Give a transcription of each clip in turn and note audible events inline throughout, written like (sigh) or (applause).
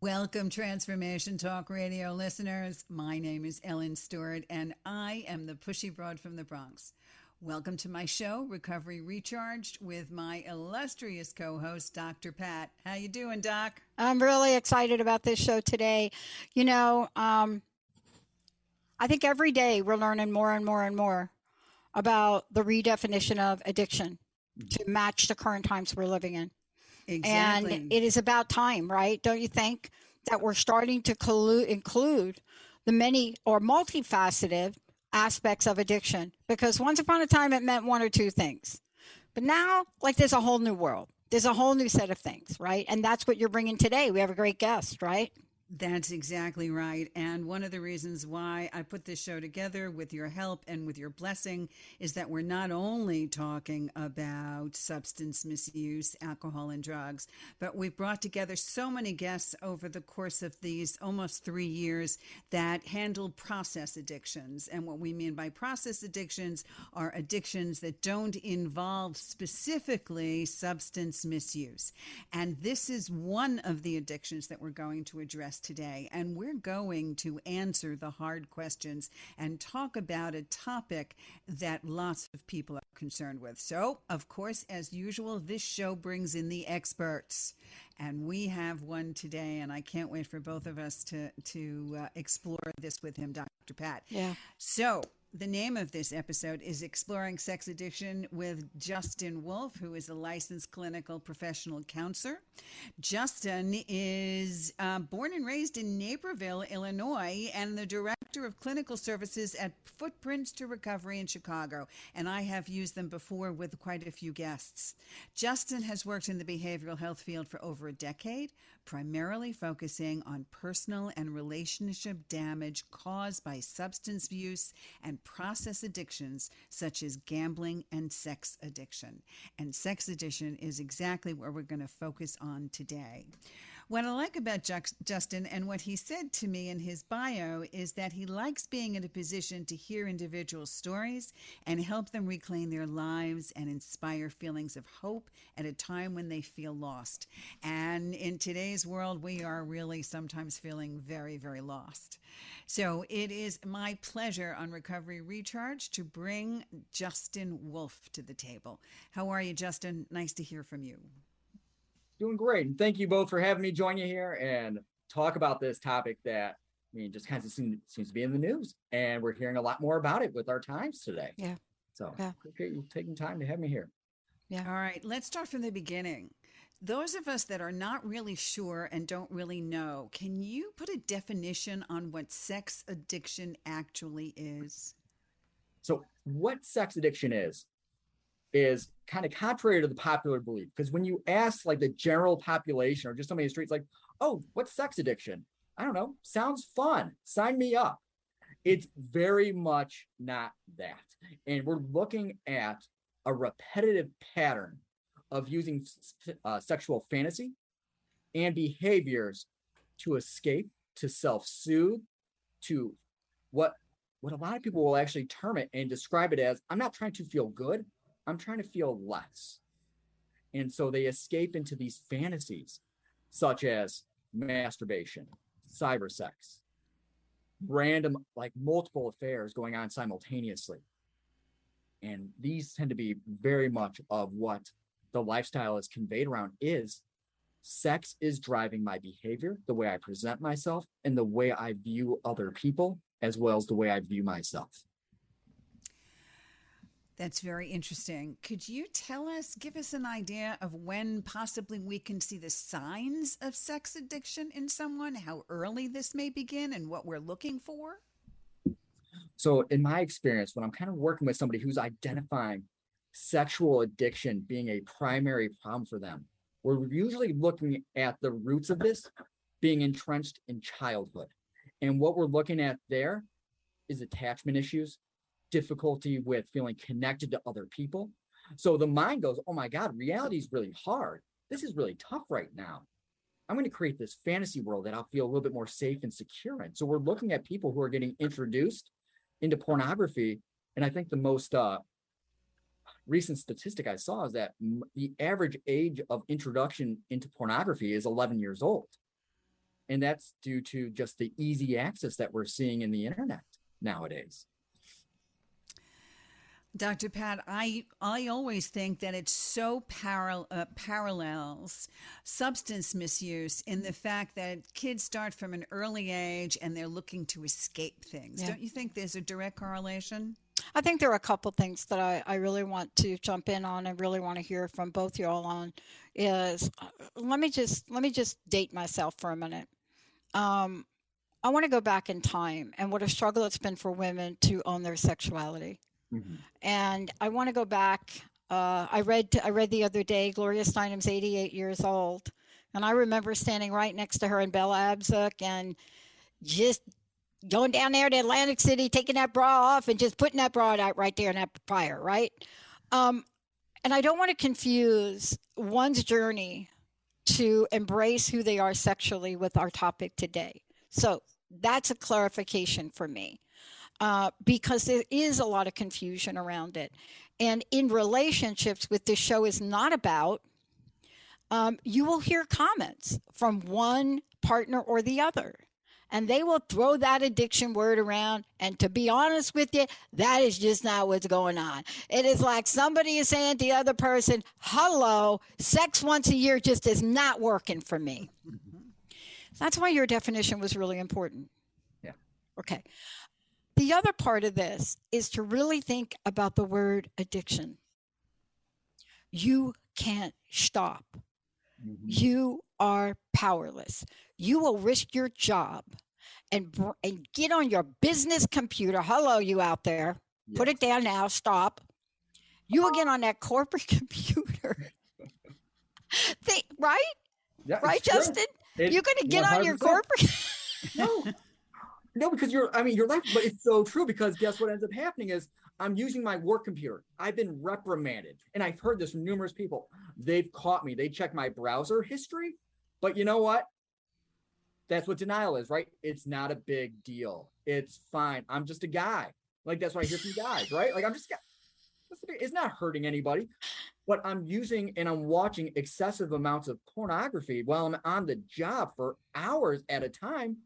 Welcome, Transformation Talk Radio listeners. My name is Ellen Stewart, and I am the Pushy Broad from the Bronx. Welcome to my show, Recovery Recharged, with my illustrious co-host, Dr. Pat. How you doing, Doc? I'm really excited about this show today. You know, um, I think every day we're learning more and more and more about the redefinition of addiction to match the current times we're living in. Exactly. And it is about time, right? Don't you think that we're starting to collu- include the many or multifaceted aspects of addiction? Because once upon a time it meant one or two things. But now, like, there's a whole new world. There's a whole new set of things, right? And that's what you're bringing today. We have a great guest, right? That's exactly right. And one of the reasons why I put this show together with your help and with your blessing is that we're not only talking about substance misuse, alcohol, and drugs, but we've brought together so many guests over the course of these almost three years that handle process addictions. And what we mean by process addictions are addictions that don't involve specifically substance misuse. And this is one of the addictions that we're going to address today, and we're going to answer the hard questions and talk about a topic that lots of people are concerned with. So, of course, as usual, this show brings in the experts, and we have one today, and I can't wait for both of us to to uh, explore this with him, Dr. Pat. Yeah. So, the name of this episode is Exploring Sex Addiction with Justin Wolf, who is a licensed clinical professional counselor. Justin is uh, born and raised in Naperville, Illinois, and the director of clinical services at Footprints to Recovery in Chicago. And I have used them before with quite a few guests. Justin has worked in the behavioral health field for over a decade, primarily focusing on personal and relationship damage caused by substance use and process addictions such as gambling and sex addiction. And sex addiction is exactly where we're going to focus on today. What I like about Justin and what he said to me in his bio is that he likes being in a position to hear individual stories and help them reclaim their lives and inspire feelings of hope at a time when they feel lost. And in today's world, we are really sometimes feeling very, very lost. So it is my pleasure on Recovery Recharge to bring Justin Wolf to the table. How are you, Justin? Nice to hear from you. Doing great. And thank you both for having me join you here and talk about this topic that I mean, just kind of seems, seems to be in the news. And we're hearing a lot more about it with our times today. Yeah. So Yeah. appreciate you taking time to have me here. Yeah. All right, let's start from the beginning. Those of us that are not really sure and don't really know, can you put a definition on what sex addiction actually is? So, what sex addiction is, is kind of contrary to the popular belief. Because when you ask like the general population or just somebody in the streets, like, oh, what's sex addiction? I don't know. Sounds fun. Sign me up. It's very much not that. And we're looking at a repetitive pattern of using uh, sexual fantasy and behaviors to escape, to self-soothe, to what what a lot of people will actually term it and describe it as I'm not trying to feel good, I'm trying to feel less. And so they escape into these fantasies such as masturbation, cyber sex, random like multiple affairs going on simultaneously. And these tend to be very much of what the lifestyle is conveyed around is sex is driving my behavior, the way I present myself, and the way I view other people, as well as the way I view myself. That's very interesting. Could you tell us, give us an idea of when possibly we can see the signs of sex addiction in someone, how early this may begin, and what we're looking for? So, in my experience, when I'm kind of working with somebody who's identifying sexual addiction being a primary problem for them, we're usually looking at the roots of this being entrenched in childhood. And what we're looking at there is attachment issues, difficulty with feeling connected to other people. So the mind goes, oh my God, reality is really hard. This is really tough right now. I'm going to create this fantasy world that I'll feel a little bit more safe and secure in. So we're looking at people who are getting introduced into pornography. And I think the most uh, recent statistic I saw is that the average age of introduction into pornography is 11 years old. And that's due to just the easy access that we're seeing in the internet nowadays. Dr. Pat, I I always think that it's so paral- uh, parallels substance misuse in the fact that kids start from an early age and they're looking to escape things. Yeah. Don't you think there's a direct correlation? I think there are a couple things that I, I really want to jump in on and really want to hear from both y'all on is uh, let me just let me just date myself for a minute. Um, I want to go back in time and what a struggle it's been for women to own their sexuality. Mm-hmm. And I want to go back. Uh, I read I read the other day Gloria Steinem's 88 years old, and I remember standing right next to her in Bella Abzug and just going down there to Atlantic City, taking that bra off, and just putting that bra out right there in that fire, right? Um, and I don't want to confuse one's journey to embrace who they are sexually with our topic today. So that's a clarification for me uh, because there is a lot of confusion around it. And in relationships, with this show is not about, um, you will hear comments from one partner or the other. And they will throw that addiction word around. And to be honest with you, that is just not what's going on. It is like somebody is saying to the other person, hello, sex once a year just is not working for me. Mm-hmm. That's why your definition was really important. Yeah. Okay. The other part of this is to really think about the word addiction. You can't stop. Mm-hmm. You are powerless. You will risk your job and and get on your business computer. Hello, you out there. Yes. Put it down now. Stop. You will get on that corporate (laughs) computer. Think, right? Yeah, right, Justin? It, You're going to get 100%. on your corporate. no, (laughs) no, because you're, I mean, you're like, but it's so true because guess what ends up happening is I'm using my work computer. I've been reprimanded. And I've heard this from numerous people. They've caught me. They check my browser history. But you know what? That's what denial is, right? It's not a big deal. It's fine. I'm just a guy. Like that's what I hear from guys, right? Like I'm just it's not hurting anybody. But I'm using and I'm watching excessive amounts of pornography while I'm on the job for hours at a time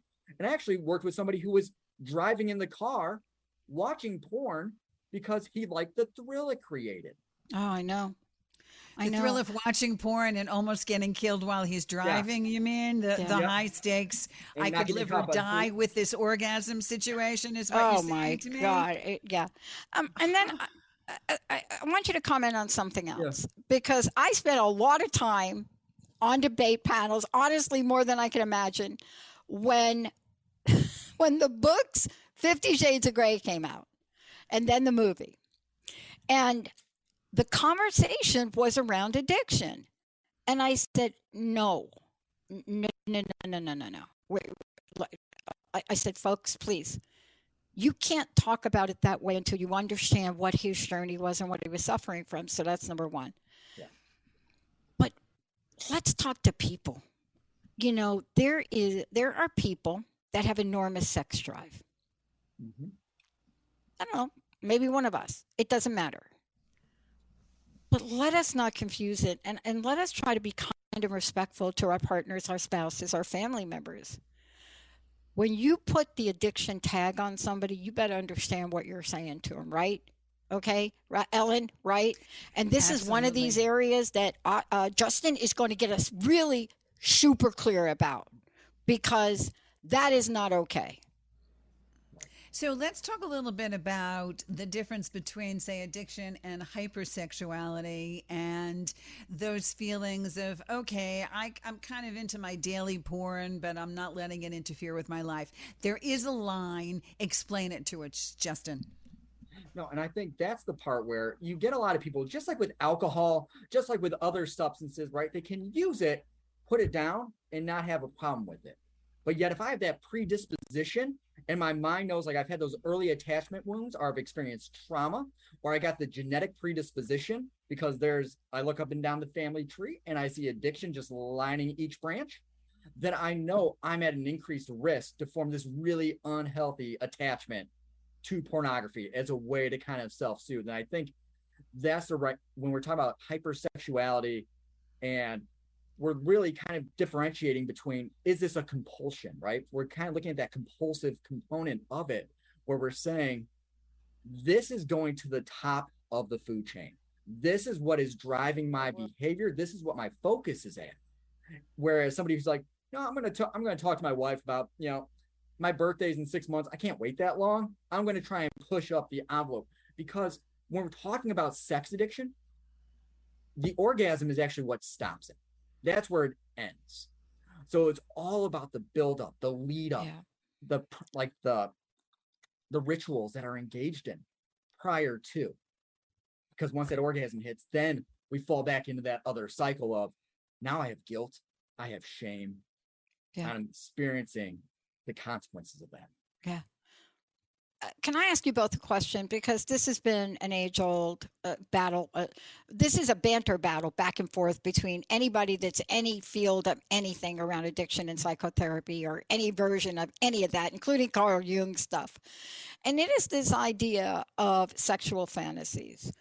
and I actually worked with somebody who was driving in the car watching porn because he liked the thrill it created. Oh, I know. I the know. thrill of watching porn and almost getting killed while he's driving, yeah. you mean? The, yeah. the yeah. high stakes, and I could live or die with this orgasm situation is what oh you're saying to me? Oh, my God. It, yeah. Um, and then I, I, I, want you to comment on something else because I spent a lot of time on debate panels, honestly, more than I can imagine, when when the books 50 Shades of Grey came out and then the movie. And the conversation was around addiction. And I said, no, no, no, no, no, no, no. Wait, I, I said, folks, please, you can't talk about it that way until you understand what his journey was and what he was suffering from. So that's number one. Yeah. But let's talk to people. You know, there is there are people that have enormous sex drive. Mm-hmm. I don't know, maybe one of us. It doesn't matter. But let us not confuse it and, and let us try to be kind and respectful to our partners, our spouses, our family members. When you put the addiction tag on somebody, you better understand what you're saying to them, right? Okay, right, Ellen, right? And this Absolutely. is one of these areas that uh, uh, Justin is going to get us really super clear about because that is not okay. So let's talk a little bit about the difference between, say, addiction and hypersexuality and those feelings of, okay, I, I'm kind of into my daily porn, but I'm not letting it interfere with my life. There is a line. Explain it to us, Justin. No, and I think that's the part where you get a lot of people, just like with alcohol, just like with other substances, right? They can use it, put it down, and not have a problem with it. But yet, if I have that predisposition and my mind knows like I've had those early attachment wounds or I've experienced trauma or I got the genetic predisposition because there's, I look up and down the family tree and I see addiction just lining each branch, then I know I'm at an increased risk to form this really unhealthy attachment to pornography as a way to kind of self soothe. And I think that's the right, when we're talking about hypersexuality and we're really kind of differentiating between is this a compulsion, right? We're kind of looking at that compulsive component of it where we're saying this is going to the top of the food chain. This is what is driving my behavior. This is what my focus is at. Whereas somebody who's like, no, I'm gonna talk, I'm gonna talk to my wife about, you know, my birthday's in six months. I can't wait that long. I'm gonna try and push up the envelope because when we're talking about sex addiction, the orgasm is actually what stops it. That's where it ends. So it's all about the build up, the lead up, Yeah. the like the the rituals that are engaged in prior to. Because once that orgasm hits, then we fall back into that other cycle of now I have guilt, I have shame, Yeah. I'm experiencing the consequences of that. Uh, Can I ask you both a question? Because this has been an age old uh, battle. Uh, this is a banter battle back and forth between anybody that's any field of anything around addiction and psychotherapy or any version of any of that, including Carl Jung stuff. And it is this idea of sexual fantasies.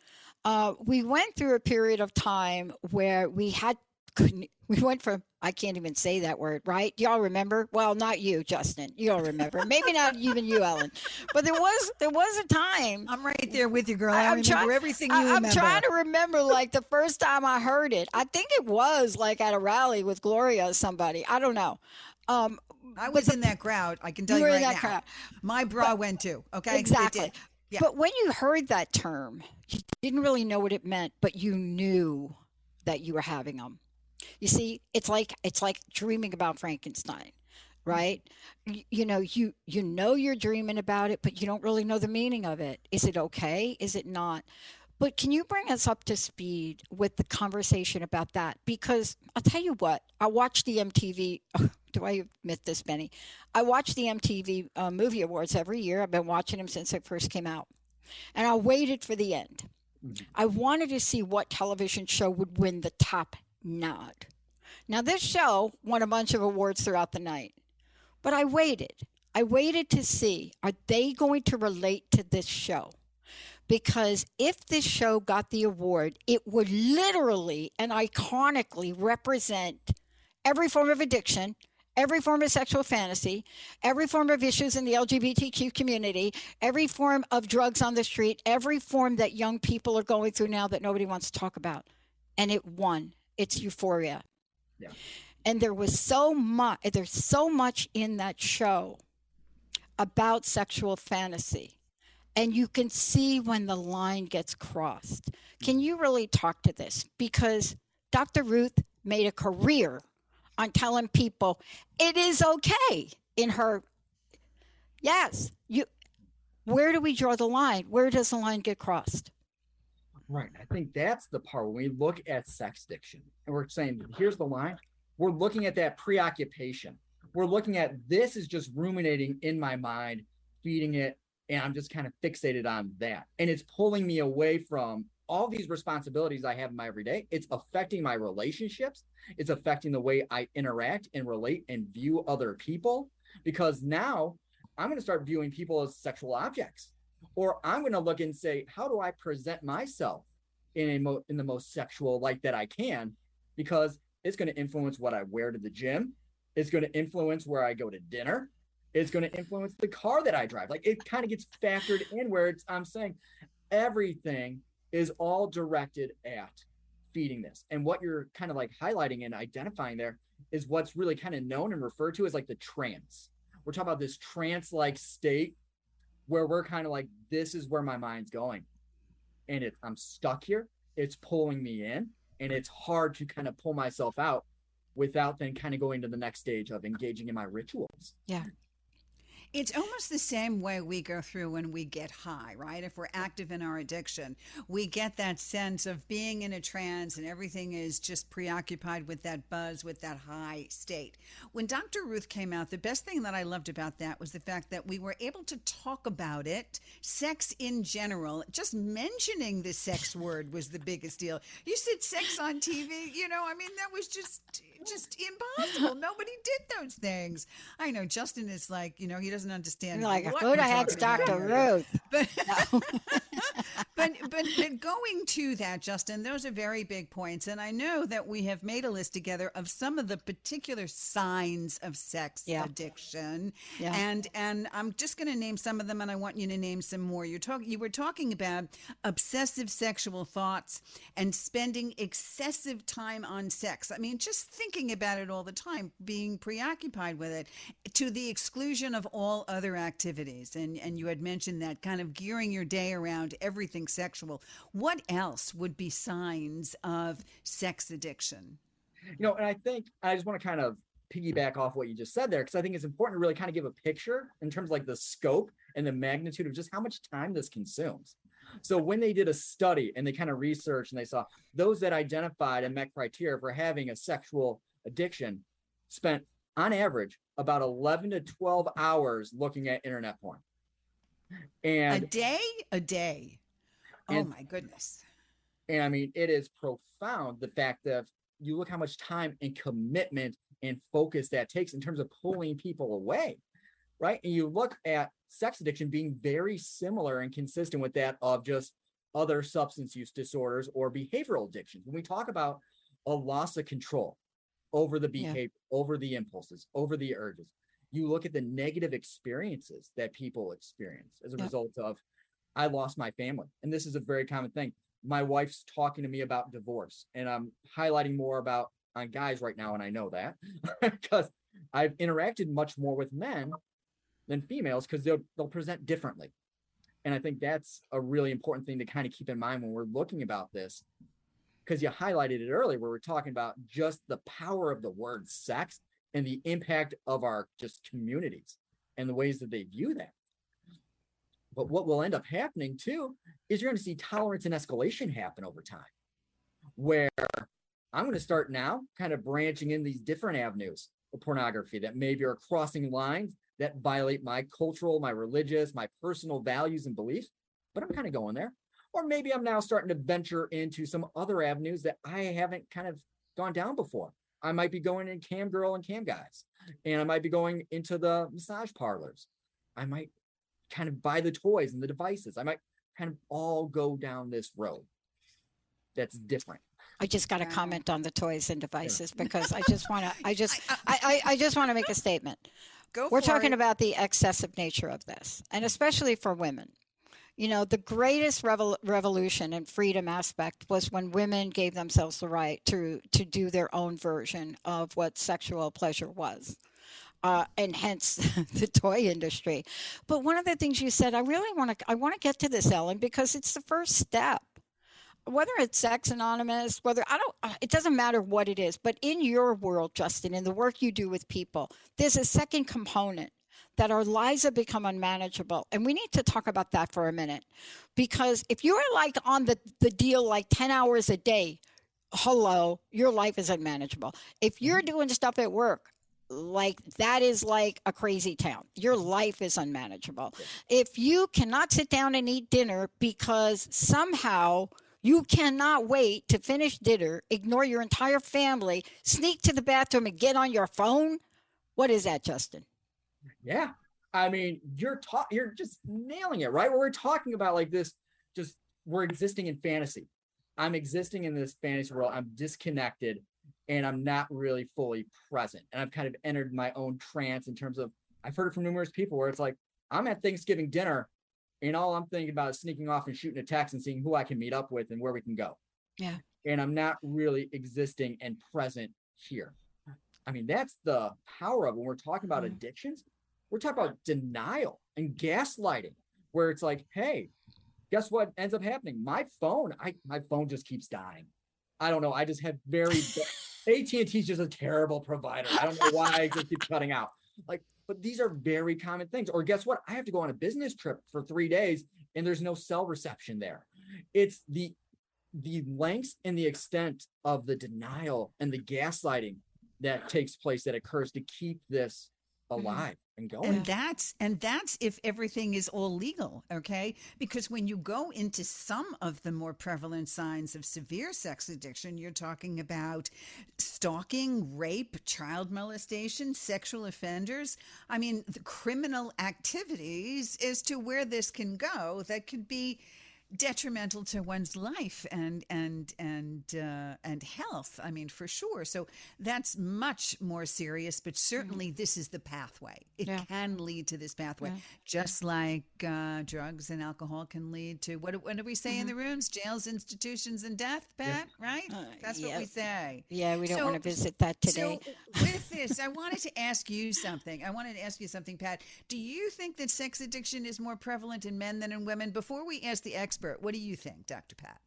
Uh, we went through a period of time where we had we went from I can't even say that word, right? Y'all remember? Well, not you, Justin. You all remember. Maybe not even you, Ellen. But there was there was a time I'm right there with you, girl. I, I'm remember try- everything you I, am trying to remember like the first time I heard it. I think it was like at a rally with Gloria or somebody. I don't know. Um, I was the- in that crowd. I can tell you you, right in that now. crowd. My bra went too. Okay, Exactly. Yeah. But when you heard that term, you didn't really know what it meant, but you knew that you were having them. You see, it's like it's like dreaming about Frankenstein, right? You, you know, you you know you're dreaming about it, but you don't really know the meaning of it. Is it okay? Is it not? But can you bring us up to speed with the conversation about that? Because I'll tell you what, I watched the MTV. (laughs) do I admit this, Benny? I watch the MTV uh, Movie Awards every year. I've been watching them since it first came out. And I waited for the end. Mhm. I wanted to see what television show would win the top nod. Now, this show won a bunch of awards throughout the night, but I waited. I waited to see are they going to relate to this show? Because if this show got the award, it would literally and iconically represent every form of addiction, every form of sexual fantasy, every form of issues in the LGBTQ community, every form of drugs on the street, every form that young people are going through now that nobody wants to talk about. And it won. It's euphoria. Yeah. And there was so much there's so much in that show about sexual fantasy. And you can see when the line gets crossed. Can you really talk to this? Because Dr. Ruth made a career on telling people it is okay in her yes you where do we draw the line where does the line get crossed Right. I think that's the part when we look at sex addiction and we're saying, here's the line. We're looking at that preoccupation. We're looking at this is just ruminating in my mind, feeding it, and I'm just kind of fixated on that. And it's pulling me away from all these responsibilities I have in my everyday. It's affecting my relationships. It's affecting the way I interact and relate and view other people because now I'm going to start viewing people as sexual objects or I'm going to look and say, how do I present myself in a mo- in the most sexual light that I can? Because it's going to influence what I wear to the gym. It's going to influence where I go to dinner. It's going to influence the car that I drive. Like it kind of gets factored in where it's, I'm saying everything is all directed at feeding this. And what you're kind of like highlighting and identifying there is what's really kind of known and referred to as like the trance. We're talking about this trance like state where we're kind of like, this is where my mind's going. And it, I'm stuck here. It's pulling me in. And it's hard to kind of pull myself out without then kind of going to the next stage of engaging in my rituals. Yeah. It's almost the same way we go through when we get high, right? If we're active in our addiction, we get that sense of being in a trance and everything is just preoccupied with that buzz, with that high state. When Dr. Ruth came out, the best thing that I loved about that was the fact that we were able to talk about it, sex in general. Just mentioning the sex (laughs) word was the biggest deal. You said sex on TV, you know, I mean, that was just just impossible. Nobody did those things. I know Justin is like, you know, he doesn't understand. You're like, what who the heck's Dr. Ruth? (laughs) But, (laughs) but but but going to that, Justin, those are very big points, and I know that we have made a list together of some of the particular signs of sex Yeah. addiction, Yeah. and and I'm just going to name some of them, and I want you to name some more. You're talking, you were talking about obsessive sexual thoughts and spending excessive time on sex. I mean, just thinking about it all the time, being preoccupied with it, to the exclusion of all other activities. And and you had mentioned that kind of gearing your day around everything sexual. What else would be signs of sex addiction? you know, and I think I just want to kind of piggyback off what you just said there because I think it's important to really kind of give a picture in terms of like the scope and the magnitude of just how much time this consumes. So when they did a study and they kind of researched and they saw those that identified and met criteria for having a sexual addiction spent on average about 11 to 12 hours looking at internet porn. And a day, a day. Oh And- my goodness. And I mean, it is profound the fact that you look how much time and commitment and focus that takes in terms of pulling people away, right? And you look at sex addiction being very similar and consistent with that of just other substance use disorders or behavioral addictions. When we talk about a loss of control over the Yeah. behavior, over the impulses, over the urges, you look at the negative experiences that people experience as a Yeah. result of, I lost my family. And this is a very common thing my wife's talking to me about divorce and i'm highlighting more about on guys right now and i know that (laughs) because i've interacted much more with men than females because they'll, they'll present differently and i think that's a really important thing to kind of keep in mind when we're looking about this because you highlighted it earlier where we're talking about just the power of the word sex and the impact of our just communities and the ways that they view that but what will end up happening too is you're going to see tolerance and escalation happen over time. Where I'm going to start now kind of branching in these different avenues of pornography that maybe are crossing lines that violate my cultural, my religious, my personal values and beliefs, but I'm kind of going there. Or maybe I'm now starting to venture into some other avenues that I haven't kind of gone down before. I might be going in cam girl and cam guys, and I might be going into the massage parlors. I might kind of buy the toys and the devices. I might kind of all go down this road that's different. I just got to comment on the toys and devices (laughs) because I just want to. I just. I- uh, I, I, I just want to make a statement. Go We're talking it. about the excessive nature of this, and especially for women. You know, the greatest revol- revolution and freedom aspect was when women gave themselves the right to to do their own version of what sexual pleasure was. Uh, and hence (laughs) the toy industry. But one of the things you said, I really want to, I want to get to this, Ellen, because it's the first step. Whether it's Sex Anonymous, whether I don't, uh, it doesn't matter what it is. But in your world, Justin, in the work you do with people, there's a second component that our lives have become unmanageable. And we need to talk about that for a minute. Because if you're like on the, the deal like 10 hours a day, hello, your life is unmanageable. If you're doing stuff at work, like that is like a crazy town. Your life is unmanageable. If you cannot sit down and eat dinner because somehow you cannot wait to finish dinner, ignore your entire family, sneak to the bathroom and get on your phone, what is that, Justin? Yeah. I mean, you're ta- you're just nailing it, right? Where we're talking about like this, just we're existing in fantasy. I'm existing in this fantasy world. I'm disconnected and I'm not really fully present. And I've kind of entered my own trance in terms of I've heard it from numerous people where it's like, I'm at Thanksgiving dinner and all I'm thinking about is sneaking off and shooting a text and seeing who I can meet up with and where we can go. Yeah. And I'm not really existing and present here. I mean, that's the power of when we're talking about Mhm. addictions. We're talking about denial and gaslighting. where it's like, hey, guess what ends up happening? My phone, I my phone just keeps dying. I don't know. I just have very (laughs) AT&T is just a terrible provider. I don't know why it just keeps cutting out. Like, but these are very common things. Or guess what? I have to go on a business trip for three days and there's no cell reception there. It's the the lengths and the extent of the denial and the gaslighting that takes place that occurs to keep this mm-hmm. alive and. And that's and that's if everything is all legal, okay? Because when you go into some of the more prevalent signs of severe sex addiction, you're talking about stalking, rape, child molestation, sexual offenders. I mean, the criminal activities as to where this can go that could be detrimental to one's life and and and uh, and health. I mean, for sure. So that's much more serious. But certainly, mm-hmm. this is the pathway. It yeah. can lead to this pathway, yeah. just like uh, drugs and alcohol can lead to what? What do we say mm-hmm. in the rooms? Jails, institutions, and death. Pat, yeah. right? Uh, that's what we say. Yeah, we don't so, want to visit that today. So with this, I (laughs) wanted to ask you something. I wanted to ask you something, Pat. Do you think that sex addiction is more prevalent in men than in women? Before we ask the expert expert. What do you think, Dr. Pat?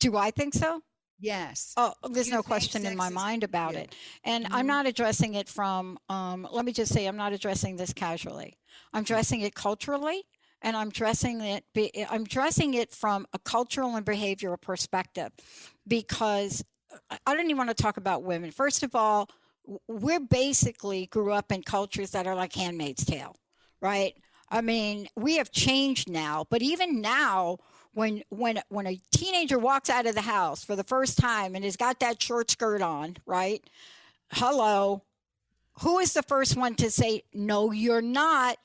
Do I think so? Yes. Oh, there's no question in my mind about it. And mm-hmm. I'm not addressing it from, um, let me just say, I'm not addressing this casually. I'm addressing it culturally and I'm addressing it, I'm addressing it from a cultural and behavioral perspective because I don't even want to talk about women. First of all, we're basically grew up in cultures that are like Handmaid's Tale, right? I mean, we have changed now, but even now, when when when a teenager walks out of the house for the first time and has got that short skirt on, right? Hello, who is the first one to say no? You're not.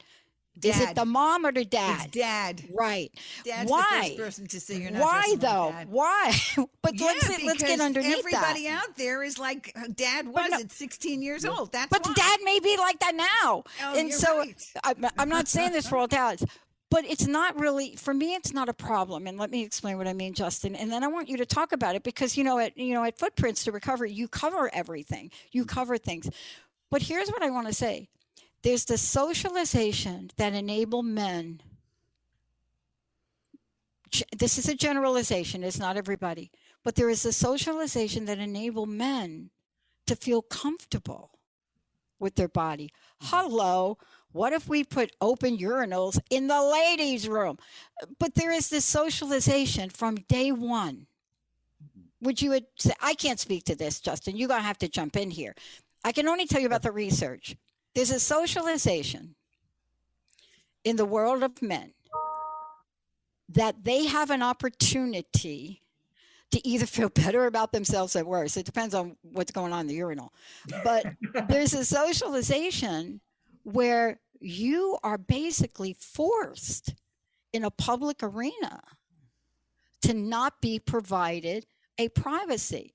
Dad. Is it the mom or the dad? It's dad. Right. Dad's Why? the first person to say you're not. Why though? Why? (laughs) but yeah, let's let's get underneath everybody that. out there is like uh, dad was no, at 16 years old. That's but why. dad may be like that now. Oh, and so right. I, I'm not saying this for all dads, but it's not really for me it's not a problem and let me explain what i mean justin and then i want you to talk about it because you know at you know at footprints to recovery you cover everything you cover things but here's what i want to say there's the socialization that enable men. This is a generalization, it's not everybody, but there is a socialization that enable men to feel comfortable with their body. Mm-hmm. Hello, what if we put open urinals in the ladies' room? But there is this socialization from day one. Mm-hmm. Would you say, I can't speak to this, Justin. You're going to have to jump in here. I can only tell you about the research. There's a socialization in the world of men that they have an opportunity to either feel (laughs) better about themselves or worse. It depends on what's going on in the urinal. But (laughs) there's a socialization where you are basically forced in a public arena to not be provided a privacy.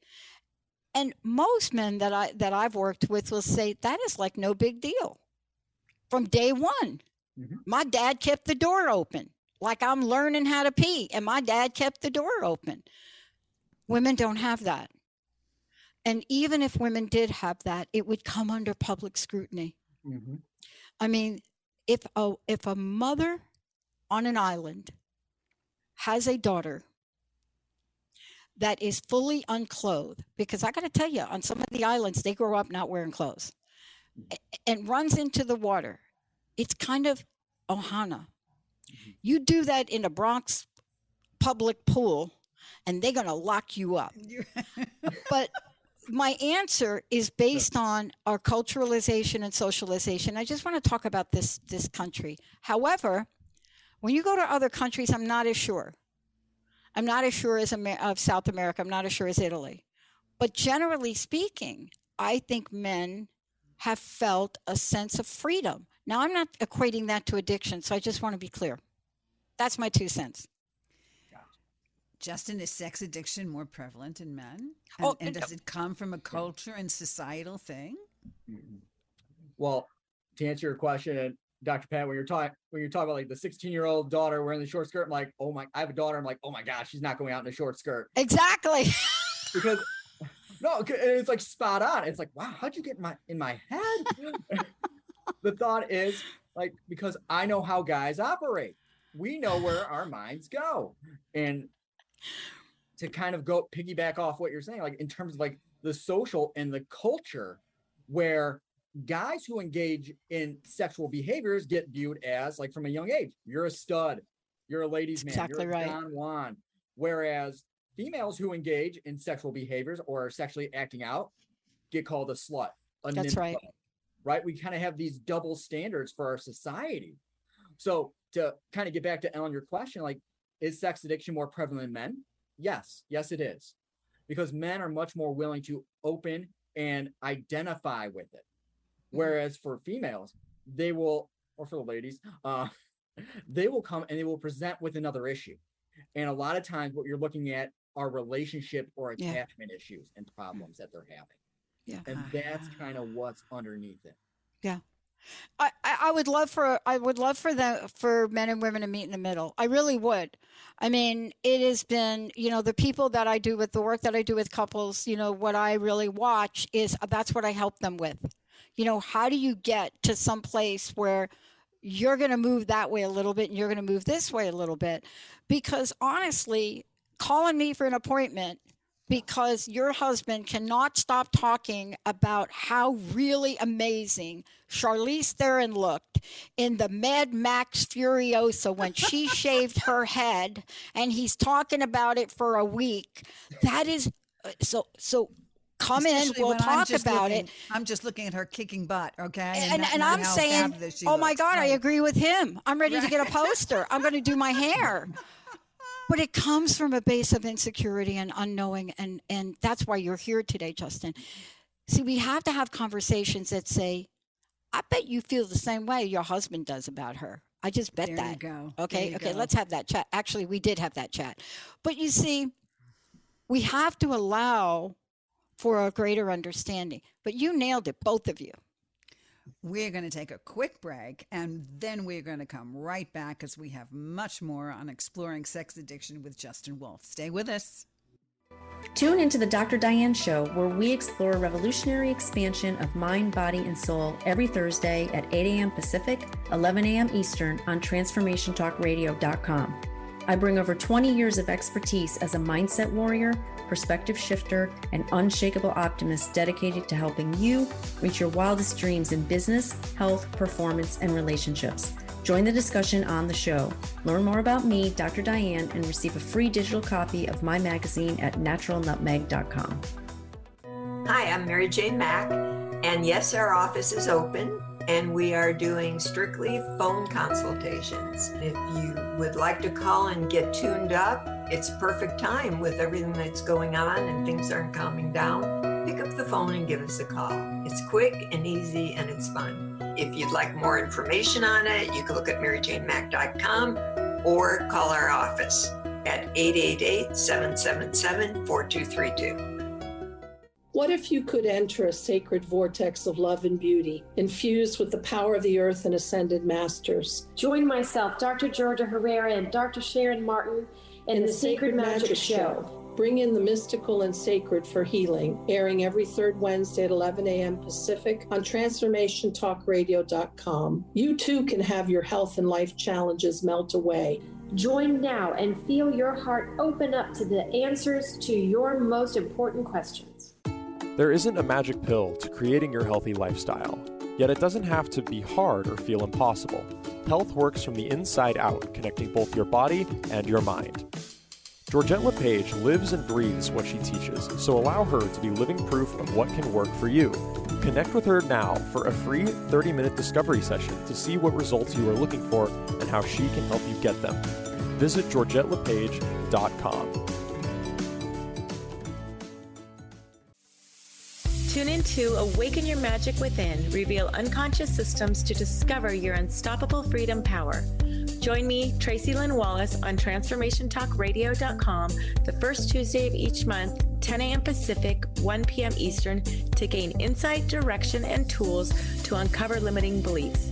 And most men that I that I've worked with will say that is like no big deal. From day one. Mm-hmm. My dad kept the door open. Like I'm learning how to pee and my dad kept the door open. Women don't have that. And even if women did have that, it would come under public scrutiny. Mm-hmm. I mean, if a if a mother on an island has a daughter that is fully unclothed because I got to tell you, on some of the islands, they grow up not wearing clothes and runs into the water. It's kind of ohana. Mm-hmm. You do that in a Bronx public pool, and they're going to lock you up. (laughs) but my answer is based on our culturalization and socialization. I just want to talk about this this country. However, when you go to other countries, I'm not as sure. I'm not as sure as Amer- of South America. I'm not as sure as Italy. But generally speaking, I think men have felt a sense of freedom. Now, I'm not equating that to addiction, so I just want to be clear. That's my two cents. Justin, is sex addiction more prevalent in men? And, oh, and does it come from a culture and societal thing? Mm-hmm. Well, to answer your question, Dr. Pat, when you're talking when you're talking about like the 16 year old daughter wearing the short skirt, I'm like, oh my, I have a daughter. I'm like, oh my gosh, she's not going out in a short skirt. Exactly. because (laughs) no, it's like spot on. It's like, wow, how'd you get in my in my head? (laughs) the thought is like because I know how guys operate. we know where our minds go. And to kind of go piggyback off what you're saying, like in terms of like the social and the culture where guys who engage in sexual behaviors get viewed as like from a young age, you're a stud, you're a ladies' man, exactly you're right. Don Juan. Whereas females who engage in sexual behaviors or are sexually acting out get called a slut. A That's right. Right. We kind of have these double standards for our society. So to kind of get back to Ellen, your question, like, is sex addiction more prevalent in men? Yes, yes, it is. Because men are much more willing to open and identify with it. Whereas for females, they will, or for the ladies, uh, (laughs) they will come and they will present with another issue. And a lot of times, what you're looking at are relationship or Yeah. attachment issues and problems that they're having. Yeah. And that's kind of what's underneath it. I, I I would love for I would love for the for men and women to meet in the middle. I really would. I mean, it has been you know the people that I do with the work that I do with couples. You know what I really watch is uh, that's what I help them with. You know, how do you get to some place where you're going to move that way a little bit and you're going to move this way a little bit? Because honestly, calling me for an appointment because your husband cannot stop talking about how really amazing Charlize Theron looked in the Mad Max Furiosa when she (laughs) shaved her head, and he's talking about it for a week. That is uh, so. So come in. We'll talk about looking- it. I'm just looking at her kicking butt, okay? And, not- and I'm saying, oh my looks. God, I agree with him. I'm ready to get a poster. I'm going to do my hair. (laughs) But it comes from a base of insecurity and unknowing. And, and that's why you're here today, Justin. See, we have to have conversations that say, I bet you feel the same way your husband does about her. I just bet There that. you go. Okay, okay, go. let's have that chat. Actually, we did have that chat. But you see, we have to allow for a greater understanding. But you nailed it, both of you. We're going to take a quick break and then we're going to come right back as we have much more on exploring sex addiction with Justin Wolf. Stay with us. Tune into the Dr. Diane Show, where we explore revolutionary expansion of mind, body, and soul every Thursday at 8 a.m. Pacific, 11 a.m. Eastern on TransformationTalkRadio.com. I bring over 20 years of expertise as a mindset warrior, perspective shifter, and unshakable optimist dedicated to helping you reach your wildest dreams in business, health, performance, and relationships. Join the discussion on the show. Learn more about me, Dr. Diane, and receive a free digital copy of my magazine at naturalnutmeg.com. Hi, I'm Mary Jane Mack, and yes, our office is open and we are doing strictly phone consultations. If you would like to call and get tuned up, it's perfect time with everything that's going on and things aren't calming down. Pick up the phone and give us a call. It's quick and easy and it's fun. If you'd like more information on it, you can look at maryjanemack.com or call our office at 888 777 4232. What if you could enter a sacred vortex of love and beauty, infused with the power of the earth and ascended masters? Join myself, Dr. Georgia Herrera, and Dr. Sharon Martin in, the, Sacred Magic, Show. Bring in the mystical and sacred for healing, airing every third Wednesday at 11 a.m. Pacific on TransformationTalkRadio.com. You too can have your health and life challenges melt away. Join now and feel your heart open up to the answers to your most important questions. There isn't a magic pill to creating your healthy lifestyle, yet it doesn't have to be hard or feel impossible. Health works from the inside out, connecting both your body and your mind. Georgette LePage lives and breathes what she teaches, so allow her to be living proof of what can work for you. Connect with her now for a free 30 minute discovery session to see what results you are looking for and how she can help you get them. Visit georgettelepage.com. Tune in to Awaken Your Magic Within, reveal unconscious systems to discover your unstoppable freedom power. Join me, Tracy Lynn Wallace, on TransformationTalkRadio.com the first Tuesday of each month, 10 a.m. Pacific, 1 p.m. Eastern, to gain insight, direction, and tools to uncover limiting beliefs.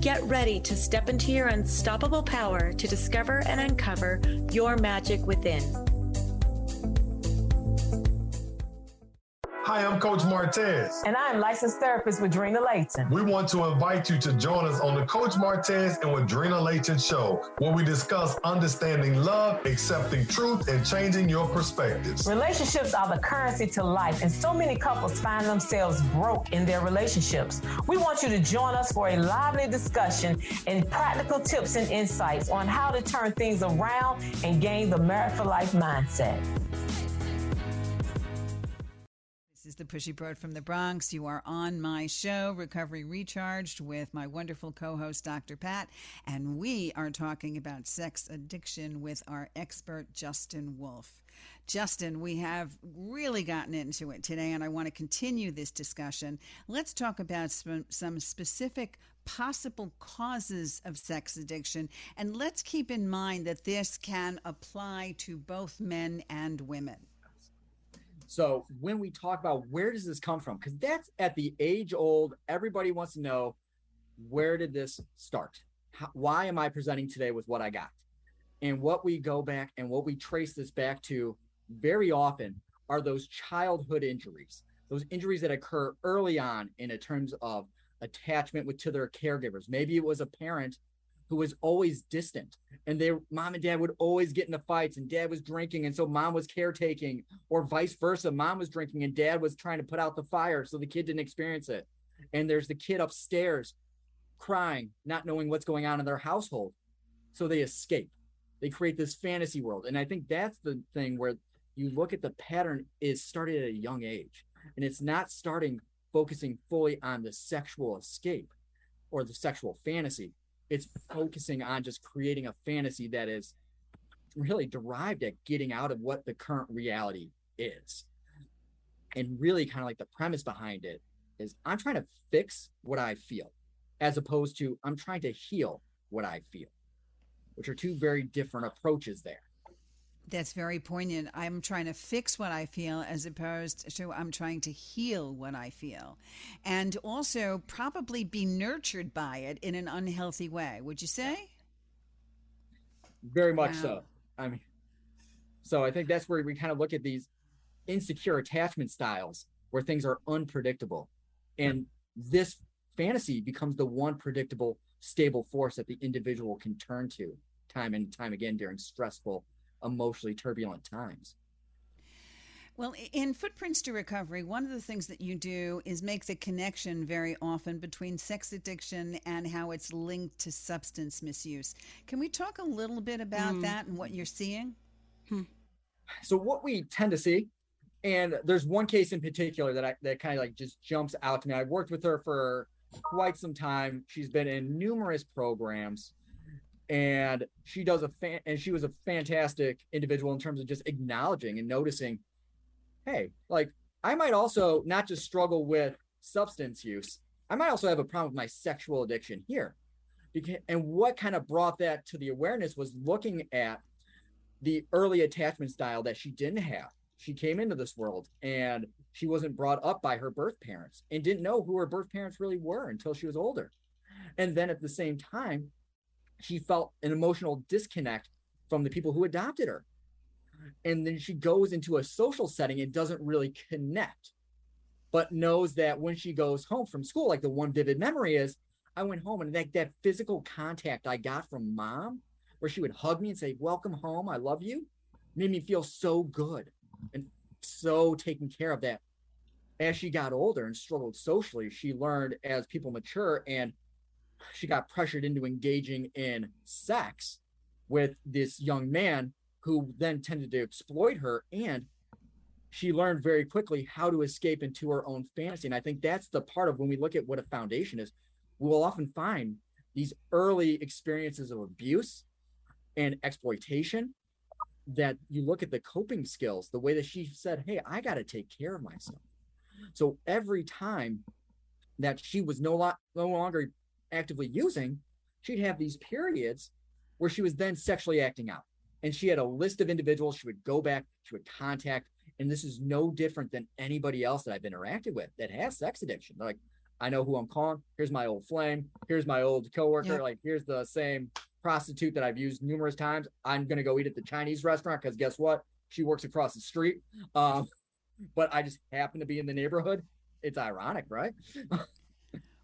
Get ready to step into your unstoppable power to discover and uncover your magic within. Hi, I'm Coach Martez. And I'm licensed therapist with Drina Layton. We want to invite you to join us on the Coach Martez and with Drina Layton show, where we discuss understanding love, accepting truth, and changing your perspectives. Relationships are the currency to life, and so many couples find themselves broke in their relationships. We want you to join us for a lively discussion and practical tips and insights on how to turn things around and gain the Married for Life mindset. The Pushy Broad from the Bronx. You are on my show, Recovery Recharged, with my wonderful co host, Dr. Pat. And we are talking about sex addiction with our expert, Justin Wolf. Justin, we have really gotten into it today, and I want to continue this discussion. Let's talk about some specific possible causes of sex addiction. And let's keep in mind that this can apply to both men and women. So when we talk about where does this come from, because that's at the age old, everybody wants to know where did this start? How, why am I presenting today with what I got? And what we go back and what we trace this back to very often are those childhood injuries, those injuries that occur early on in terms of attachment with to their caregivers. Maybe it was a parent who was always distant. And their mom and dad would always get into fights and dad was drinking and so mom was caretaking or vice versa mom was drinking and dad was trying to put out the fire so the kid didn't experience it. And there's the kid upstairs crying not knowing what's going on in their household. So they escape. They create this fantasy world. And i think that's the thing where you look at the pattern is started at a young age. And it's not starting focusing fully on the sexual escape or the sexual fantasy it's focusing on just creating a fantasy that is really derived at getting out of what the current reality is. And really, kind of like the premise behind it is I'm trying to fix what I feel, as opposed to I'm trying to heal what I feel, which are two very different approaches there. That's very poignant. I'm trying to fix what I feel as opposed to I'm trying to heal what I feel. And also probably be nurtured by it in an unhealthy way. Would you say? Very much wow. so. I mean, so I think that's where we kind of look at these insecure attachment styles where things are unpredictable. And this fantasy becomes the one predictable, stable force that the individual can turn to time and time again during stressful emotionally turbulent times. Well, in Footprints to Recovery, one of the things that you do is make the connection very often between sex addiction and how it's linked to substance misuse. Can we talk a little bit about mm. that and what you're seeing? Hmm. So, what we tend to see, and there's one case in particular that I that kind of like just jumps out to me. I've worked with her for quite some time. She's been in numerous programs and she does a fan and she was a fantastic individual in terms of just acknowledging and noticing hey like i might also not just struggle with substance use i might also have a problem with my sexual addiction here. And what kind of brought that to the awareness was looking at the early attachment style that she didn't have. She came into this world and she wasn't brought up by her birth parents and didn't know who her birth parents really were until she was older. And then at the same time she felt an emotional disconnect from the people who adopted her. And then she goes into a social setting and doesn't really connect, but knows that when she goes home from school, like the one vivid memory is, I went home and that, that physical contact I got from mom, where she would hug me and say, Welcome home, I love you, made me feel so good and so taken care of that. As she got older and struggled socially, she learned as people mature and she got pressured into engaging in sex with this young man who then tended to exploit her. And she learned very quickly how to escape into her own fantasy. And i think that's the part of when we look at what a foundation is we'll often find these early experiences of abuse and exploitation that you look at the coping skills the way that she said hey i got to take care of myself. So every time that she was no, lo- no longer actively using, she'd have these periods where she was then sexually acting out. And she had a list of individuals she would go back, she would contact. And this is no different than anybody else that I've interacted with that has sex addiction. They're like, I know who I'm calling. Here's my old flame. Here's my old coworker. Like, here's the same prostitute that I've used numerous times. I'm gonna go eat at the Chinese restaurant because guess what? She works across the street. Um, (laughs) but I just happen to be in the neighborhood. It's ironic, right? (laughs)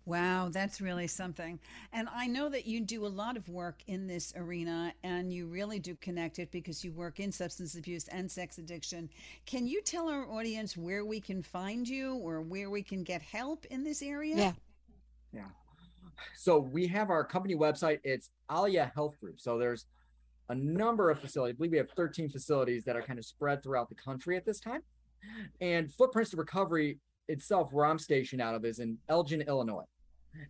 Wow, that's really something. And I know that you do a lot of work in this arena and you really do connect it because you work in substance abuse and sex addiction. Can you tell our audience where we can find you or where we can get help in this area? Yeah. Yeah. So we have our company website. It's Aliya Health Group. So there's a number of facilities. I believe we have 13 facilities that are kind of spread throughout the country at this time. And Footprints to Recovery itself, where I'm stationed out of, is in Elgin, Illinois.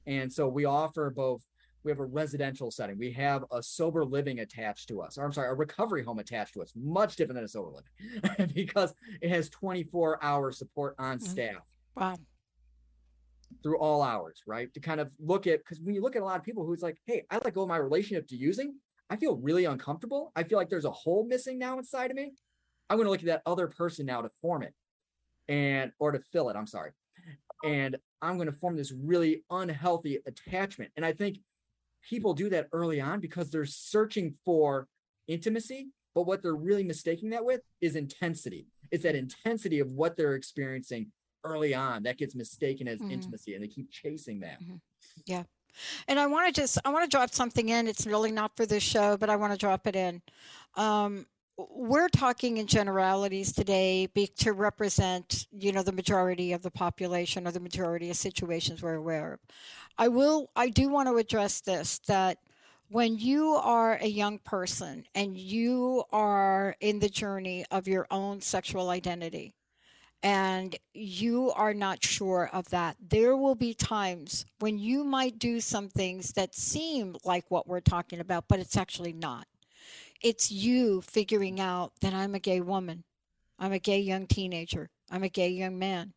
And so we offer both. We have a residential setting. We have a sober living attached to us, or I'm sorry, a recovery home attached to us. Much different than a sober living (laughs) because it has 24 hour support on Mhm. staff Wow. through all hours, right? To kind of look at because when you look at a lot of people who's like, hey, I let go of my relationship to using, I feel really uncomfortable. I feel like there's a hole missing now inside of me. I'm going to look at that other person now to form it and or to fill it. I'm sorry. And I'm going to form this really unhealthy attachment. And I think people do that early on because they're searching for intimacy, but what they're really mistaking that with is intensity. It's that intensity of what they're experiencing early on that gets mistaken as Mhm. intimacy and they keep chasing that. Yeah. And I want to just I want to drop something in. It's really not for this show, but I want to drop it in. Um, we're talking in generalities today be, to represent, you know, the majority of the population or the majority of situations we're aware of. I will I do want to address this that when you are a young person and you are in the journey of your own sexual identity, and you are not sure of that, there will be times when you might do some things that seem like what we're talking about, but it's actually not. It's you figuring out that I'm a gay woman, I'm a gay young teenager, I'm a gay young man,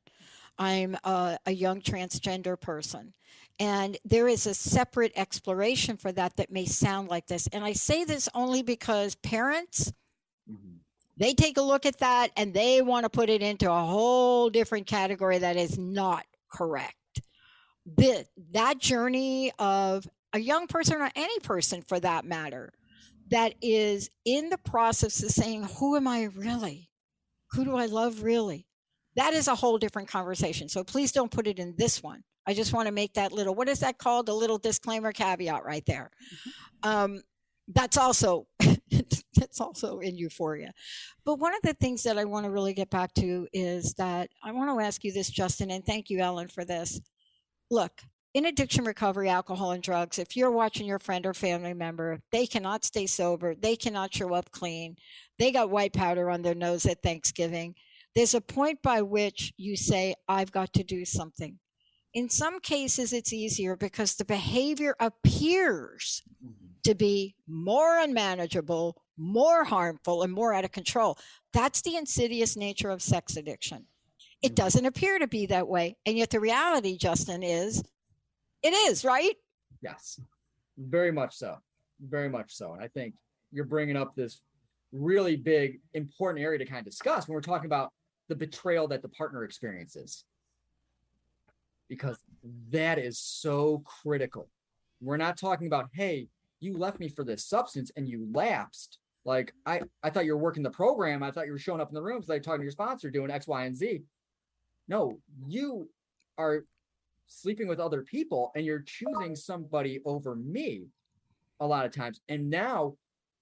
I'm a, a young transgender person. And there is a separate exploration for that that may sound like this. And I say this only because parents, mm-hmm. they take a look at that and they want to put it into a whole different category that is not correct. The, that journey of a young person or any person for that matter that is in the process of saying, Who am I really? Who do I love really? That is a whole different conversation. So please don't put it in this one. I just want to make that little, what is that called? A little disclaimer caveat right there. Um, that's also (laughs) that's also in euphoria but one of the things that i want to really get back to is that i want to ask you this justin and thank you ellen for this look in addiction recovery alcohol and drugs if you're watching your friend or family member they cannot stay sober they cannot show up clean they got white powder on their nose at thanksgiving there's a point by which you say i've got to do something in some cases it's easier because the behavior appears mm-hmm. to be more unmanageable, more harmful, and more out of control. That's the insidious nature of sex addiction. It mm-hmm. doesn't appear to be that way. And yet the reality, Justin, is it is, right? Yes, very much so. Very much so. And I think you're bringing up this really big, important area to kind of discuss when we're talking about the betrayal that the partner experiences. Because that is so critical. We're not talking about, hey, you left me for this substance and you lapsed. Like I, I thought you were working the program. I thought you were showing up in the rooms like talking to your sponsor, doing X, Y, and Z. No, you are sleeping with other people and you're choosing somebody over me a lot of times. And now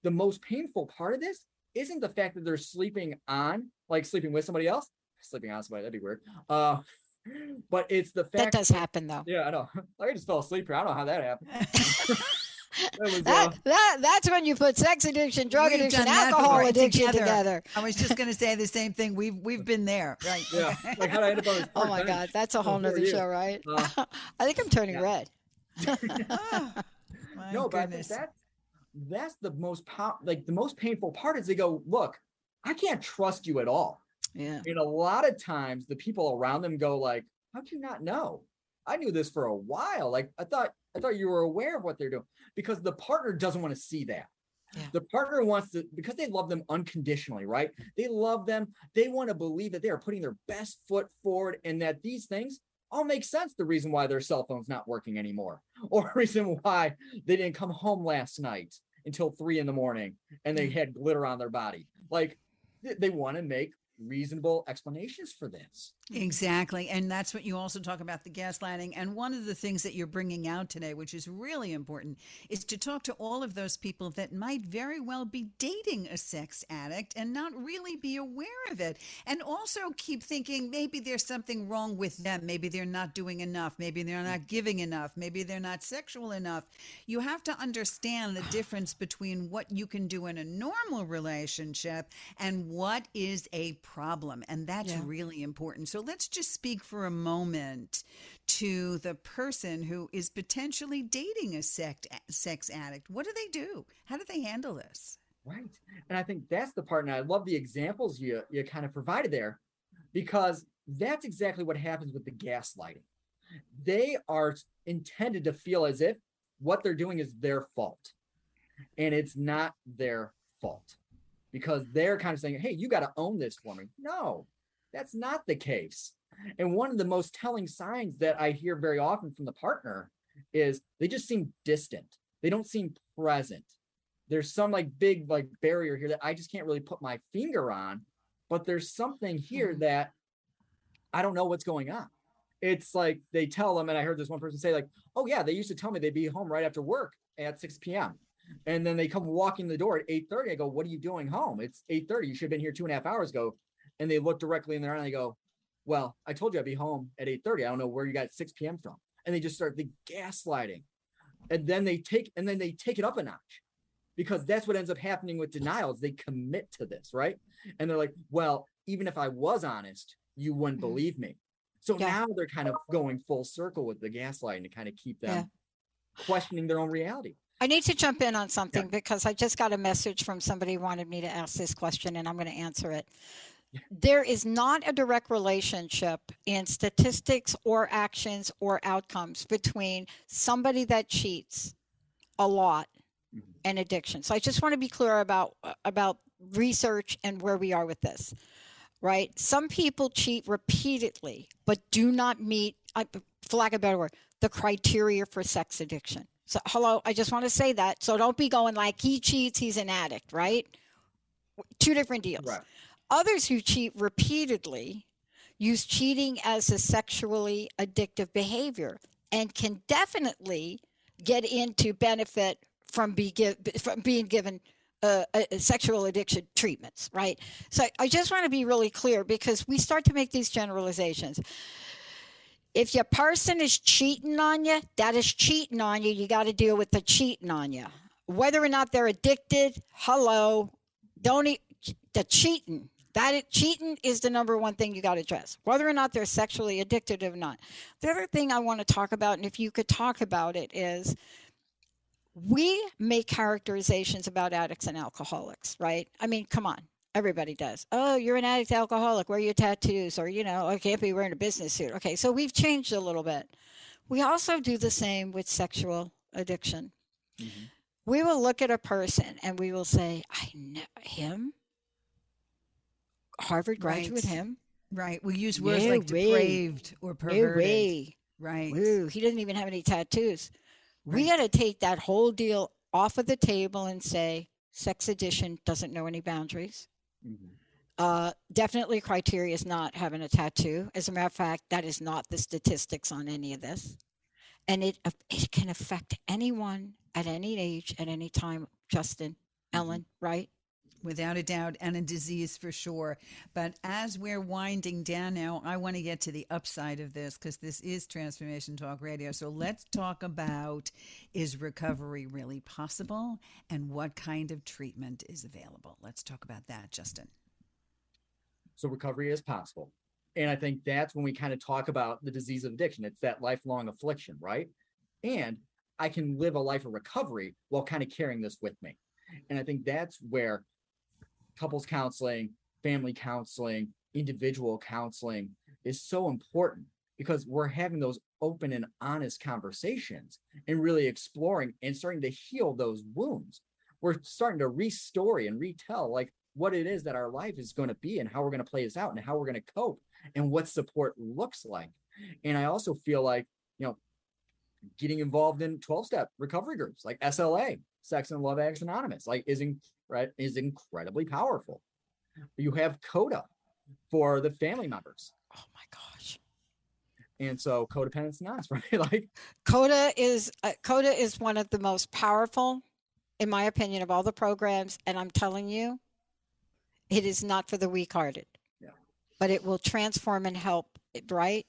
the most painful part of this isn't the fact that they're sleeping on, like sleeping with somebody else, sleeping on somebody, that'd be weird. Uh, (laughs) but it's the fact That does happen though. Yeah, I know. (laughs) I just fell asleep here. I don't know how that happened. (laughs) that That, that that's when you put sex addiction, drug We've addiction, alcohol before addiction together. I was just going to say the same thing. We've we've been there, right? yeah. Like how I end up on Oh my time? God, that's a whole nother you. show, right? Uh, (laughs) I think I'm turning yeah. red. My (laughs) no, (laughs) but goodness. that that's the most pow- like the most painful part is they go, look, I can't trust you at all. yeah. And a lot of times the people around them go like, how'd you not know? I knew this for a while. Like I thought I thought you were aware of what they're doing because the partner doesn't want to see that. Yeah. The partner wants to because they love them unconditionally, right? They love them. They want to believe that they are putting their best foot forward and that these things all make sense. The reason why their cell phone's not working anymore, (laughs) or reason why they didn't come home last night until three in the morning and they mm. had glitter on their body. Like they want to make reasonable explanations for this. Mm-hmm. Exactly. And that's what you also talk about the gaslighting. And one of the things that you're bringing out today, which is really important, is to talk to all of those people that might very well be dating a sex addict and not really be aware of it. And also keep thinking maybe there's something wrong with them. Maybe they're not doing enough. Maybe they're not giving enough. Maybe they're not sexual enough. You have to understand the difference between what you can do in a normal relationship and what is a problem. And that's Yeah. really important. So let's just speak for a moment to the person who is potentially dating a sex, sex addict. What do they do? How do they handle this? Right. And I think that's the part. And I love the examples you you kind of provided there because that's exactly what happens with the gaslighting. They are intended to feel as if what they're doing is their fault. And it's not their fault because they're kind of saying, hey, you got to own this for me. No, that's not the case. And one of the most telling signs that I hear very often from the partner is they just seem distant. They don't seem present. There's some like big like barrier here that I just can't really put my finger on, but there's something here mm-hmm. that I don't know what's going on. It's like they tell them, and I heard this one person say, like, oh yeah, they used to tell me they'd be home right after work at 6 p.m. And then they come walking the door at 8:30. I go, what are you doing home? It's 8:30. You should have been here two and a half hours ago. And they look directly in their eye and they go, Well, I told you I'd be home at 8:30. I don't know where you got 6 p.m. from. And they just start the gaslighting. And then they take and then they take it up a notch because that's what ends up happening with denials. They commit to this, right? And they're like, Well, even if I was honest, you wouldn't mm-hmm. believe me. So Yeah. now they're kind of going full circle with the gaslighting to kind of keep them Yeah. questioning their own reality. I need to jump in on something because I just got a message from somebody who wanted me to ask this question and I'm going to answer it. There is not a direct relationship in statistics or actions or outcomes between somebody that cheats a lot mm-hmm. and addiction. So I just want to be clear about about research and where we are with this. Right? Some people cheat repeatedly but do not meet I- for lack of a better word, the criteria for sex addiction. So, hello, I just want to say that. So, don't be going like he cheats, he's an addict, right? Two different deals. Right. Others who cheat repeatedly use cheating as a sexually addictive behavior and can definitely get into benefit from, be give, from being given uh, uh, sexual addiction treatments, right? So I just want to be really clear because we start to make these generalizations if your person is cheating on you, that is cheating on you. You got to deal with the cheating on you. Whether or not they're addicted, hello, don't e- the cheating. That it, cheating is the number one thing you got to address. Whether or not they're sexually addicted or not. The other thing I want to talk about, and if you could talk about it, is we make characterizations about addicts and alcoholics, right? I mean, come on. Everybody does. Oh, you're an addict alcoholic. Where are your tattoos? Or, you know, I can't be wearing a business suit. Okay, so we've changed a little bit. We also do the same with sexual addiction. Mm-hmm. We will look at a person and we will say, I know him, Harvard graduate, Right. him. Right. We use words No like way. depraved or No perverted. way. Right. Ooh, he doesn't even have any tattoos. We got to take that whole deal off of the table and say sex addiction doesn't know any boundaries. Uh, definitely, criteria is not having a tattoo. As a matter of fact, that is not the statistics on any of this, and it it can affect anyone at any age, at any time. Justin, Ellen, right? Without a doubt, and a disease for sure. But as we're winding down now, I want to get to the upside of this because this is Transformation Talk Radio. So let's talk about is recovery really possible and what kind of treatment is available? Let's talk about that, Justin. So recovery is possible. And I think that's when we kind of talk about the disease of addiction. It's that lifelong affliction, right? And I can live a life of recovery while kind of carrying this with me. And I think that's where couples counseling, family counseling, individual counseling is so important because we're having those open and honest conversations and really exploring and starting to heal those wounds. We're starting to restory and retell like what it is that our life is going to be and how we're going to play this out and how we're going to cope and what support looks like. And I also feel like, you know, getting involved in 12 step recovery groups like SLA, Sex and Love Addicts Anonymous, like is, in, right, is incredibly powerful. You have CODA, for the family members. Oh my gosh. And so codependence not (laughs) right? like Coda is uh, Coda is one of the most powerful, in my opinion, of all the programs. And I'm telling you, it is not for the weak-hearted. Yeah. But it will transform and help. Right.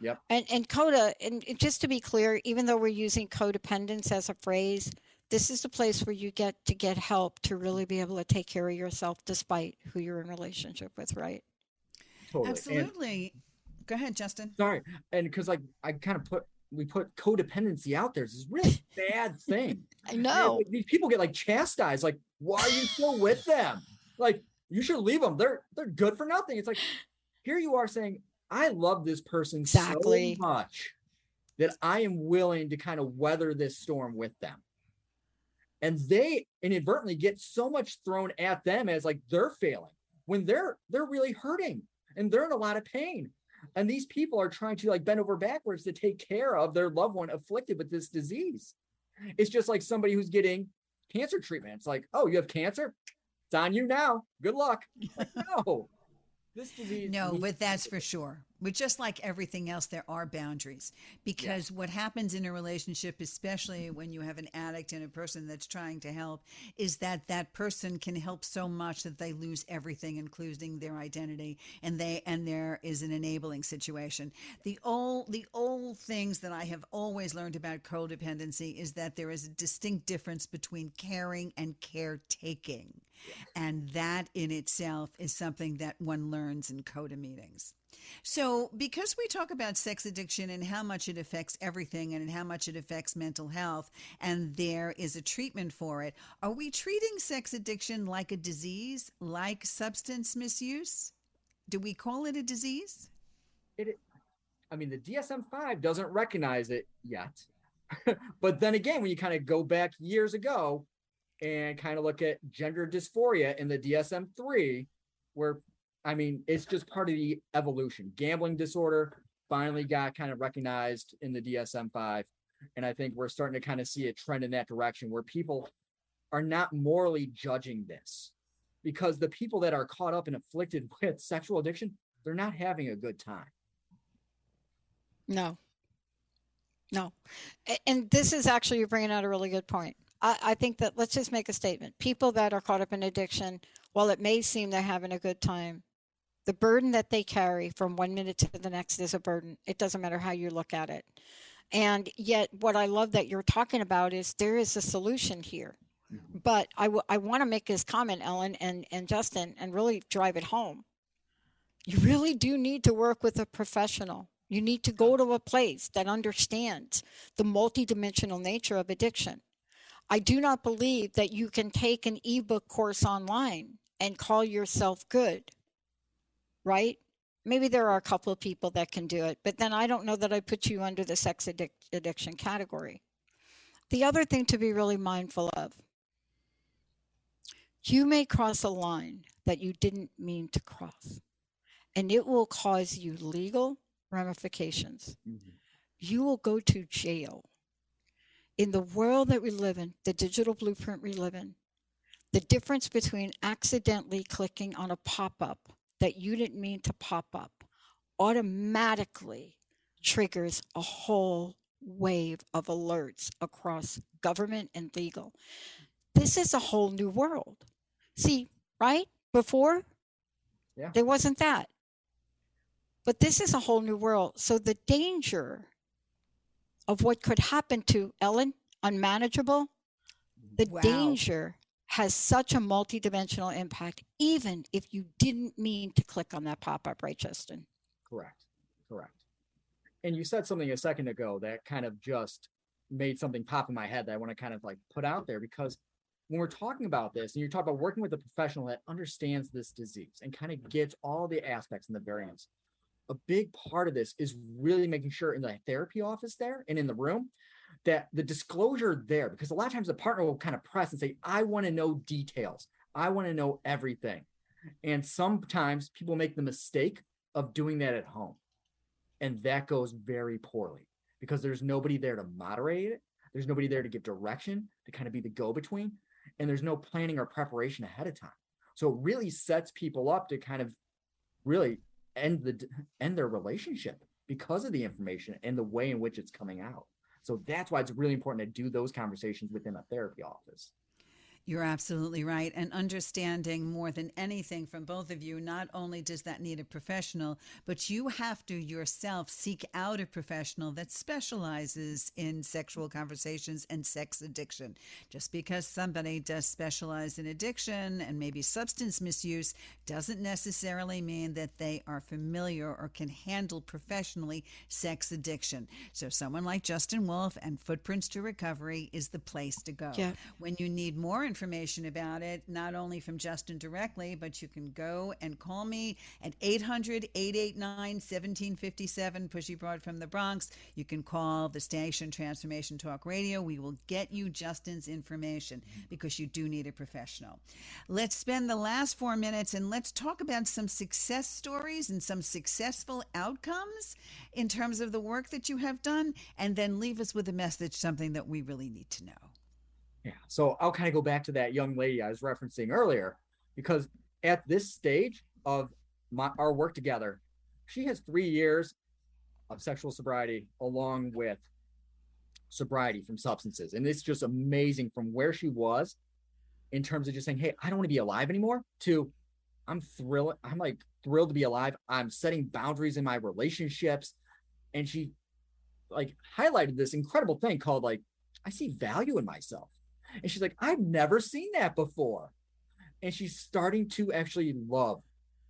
Yep. And and coda, and just to be clear, even though we're using codependence as a phrase, this is the place where you get to get help to really be able to take care of yourself despite who you're in relationship with, right? Totally. Absolutely. And, Go ahead, Justin. Sorry. And because like I kind of put we put codependency out there. It's this really (laughs) bad thing. I know. these people get like chastised. Like, why are you still with them? Like, you should leave them. They're they're good for nothing. It's like here you are saying, I love this person exactly. so much that I am willing to kind of weather this storm with them. And they inadvertently get so much thrown at them as like they're failing when they're they're really hurting and they're in a lot of pain. And these people are trying to like bend over backwards to take care of their loved one afflicted with this disease. It's just like somebody who's getting cancer treatment. It's like, oh, you have cancer? It's on you now. Good luck. Like, no, this disease. No, but that's for sure. But just like everything else, there are boundaries because yeah. what happens in a relationship, especially when you have an addict and a person that's trying to help, is that that person can help so much that they lose everything, including their identity, and they and there is an enabling situation. The old the old things that I have always learned about codependency is that there is a distinct difference between caring and caretaking, and that in itself is something that one learns in CODA meetings. So, because we talk about sex addiction and how much it affects everything and how much it affects mental health, and there is a treatment for it, are we treating sex addiction like a disease, like substance misuse? Do we call it a disease? It, I mean, the DSM 5 doesn't recognize it yet. (laughs) but then again, when you kind of go back years ago and kind of look at gender dysphoria in the DSM 3, where I mean, it's just part of the evolution. Gambling disorder finally got kind of recognized in the DSM 5. And I think we're starting to kind of see a trend in that direction where people are not morally judging this because the people that are caught up and afflicted (laughs) with sexual addiction, they're not having a good time. No. No. And this is actually, you're bringing out a really good point. I, I think that let's just make a statement. People that are caught up in addiction, while it may seem they're having a good time, the burden that they carry from one minute to the next is a burden. It doesn't matter how you look at it. And yet, what I love that you're talking about is there is a solution here. Mm-hmm. But I, w- I want to make this comment, Ellen and, and Justin, and really drive it home. You really do need to work with a professional. You need to go to a place that understands the multidimensional nature of addiction. I do not believe that you can take an ebook course online and call yourself good right? Maybe there are a couple of people that can do it, but then I don't know that I put you under the sex addic- addiction category. The other thing to be really mindful of you may cross a line that you didn't mean to cross, and it will cause you legal ramifications. Mm-hmm. You will go to jail. In the world that we live in, the digital blueprint we live in, the difference between accidentally clicking on a pop up that you didn't mean to pop up automatically triggers a whole wave of alerts across government and legal. This is a whole new world. See, right? Before, yeah. there wasn't that. But this is a whole new world. So the danger of what could happen to Ellen, unmanageable, the wow. danger has such a multidimensional impact, even if you didn't mean to click on that pop up, right, Justin? Correct. Correct. And you said something a second ago that kind of just made something pop in my head that I want to kind of like put out there because when we're talking about this and you're talking about working with a professional that understands this disease and kind of gets all the aspects and the variants, a big part of this is really making sure in the therapy office there and in the room that the disclosure there, because a lot of times the partner will kind of press and say, I want to know details. I want to know everything. And sometimes people make the mistake of doing that at home. And that goes very poorly because there's nobody there to moderate it. There's nobody there to give direction, to kind of be the go between. And there's no planning or preparation ahead of time. So it really sets people up to kind of really end the end their relationship because of the information and the way in which it's coming out. So that's why it's really important to do those conversations within a therapy office. You're absolutely right. And understanding more than anything from both of you, not only does that need a professional, but you have to yourself seek out a professional that specializes in sexual conversations and sex addiction. Just because somebody does specialize in addiction and maybe substance misuse doesn't necessarily mean that they are familiar or can handle professionally sex addiction. So, someone like Justin Wolf and Footprints to Recovery is the place to go. Yeah. When you need more information about it, not only from Justin directly, but you can go and call me at 800 889 1757, Pushy Broad from the Bronx. You can call the station Transformation Talk Radio. We will get you Justin's information because you do need a professional. Let's spend the last four minutes and let's talk about some success stories and some successful outcomes in terms of the work that you have done, and then leave us with a message, something that we really need to know. Yeah. So I'll kind of go back to that young lady I was referencing earlier, because at this stage of my our work together, she has three years of sexual sobriety along with sobriety from substances. And it's just amazing from where she was in terms of just saying, Hey, I don't want to be alive anymore to I'm thrilled. I'm like thrilled to be alive. I'm setting boundaries in my relationships. And she like highlighted this incredible thing called like, I see value in myself. And she's like, I've never seen that before. And she's starting to actually love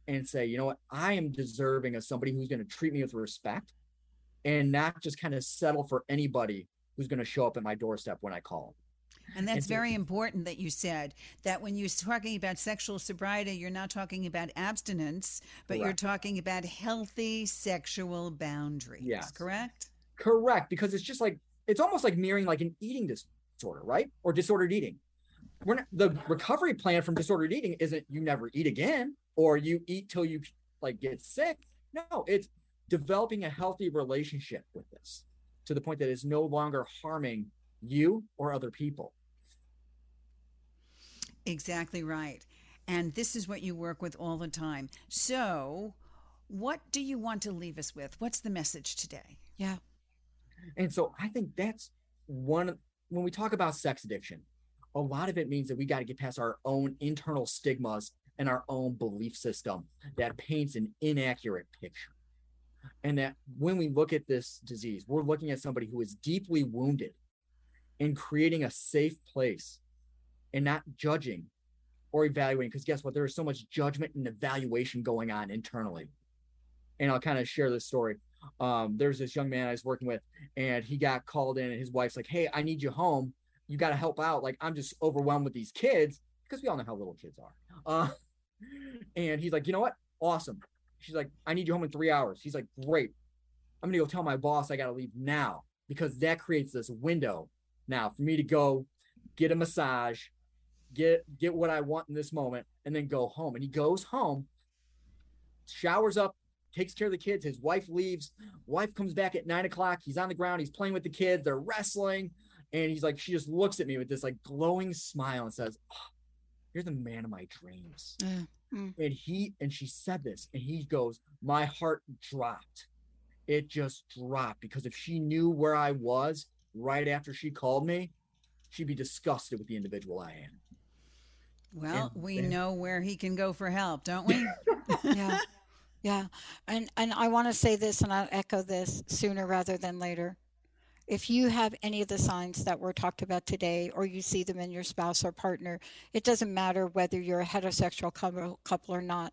and say, you know what, I am deserving of somebody who's going to treat me with respect and not just kind of settle for anybody who's going to show up at my doorstep when I call. And that's very important that you said that when you're talking about sexual sobriety, you're not talking about abstinence, but you're talking about healthy sexual boundaries. Yes. Correct? Correct, because it's just like it's almost like mirroring like an eating disorder, right? Or disordered eating. We're not, the recovery plan from disordered eating isn't you never eat again or you eat till you like get sick. No, it's developing a healthy relationship with this to the point that it's no longer harming you or other people. Exactly right. And this is what you work with all the time. So, what do you want to leave us with? What's the message today? Yeah. And so I think that's one of- when we talk about sex addiction, a lot of it means that we got to get past our own internal stigmas and our own belief system that paints an inaccurate picture. And that when we look at this disease, we're looking at somebody who is deeply wounded and creating a safe place and not judging or evaluating. Because guess what? There is so much judgment and evaluation going on internally. And I'll kind of share this story. Um, there's this young man I was working with, and he got called in, and his wife's like, Hey, I need you home. You got to help out. Like, I'm just overwhelmed with these kids because we all know how little kids are. Uh, (laughs) and he's like, You know what? Awesome. She's like, I need you home in three hours. He's like, Great. I'm to go tell my boss I got to leave now because that creates this window now for me to go get a massage, get get what I want in this moment, and then go home. And he goes home, showers up, takes care of the kids. His wife leaves. Wife comes back at nine o'clock. He's on the ground. He's playing with the kids. They're wrestling. And he's like, she just looks at me with this like glowing smile and says, "Oh, You're the man of my dreams. Mm. And he and she said this, and he goes, My heart dropped. It just dropped because if she knew where I was right after she called me, she'd be disgusted with the individual I am. Well, And we then- know where he can go for help, don't we? yeah (laughs) yeah. And and i want to say this and i'll echo this sooner rather than later. If you have any of the signs that were talked about today or you see them in your spouse or partner it doesn't matter whether you're a heterosexual couple, couple or not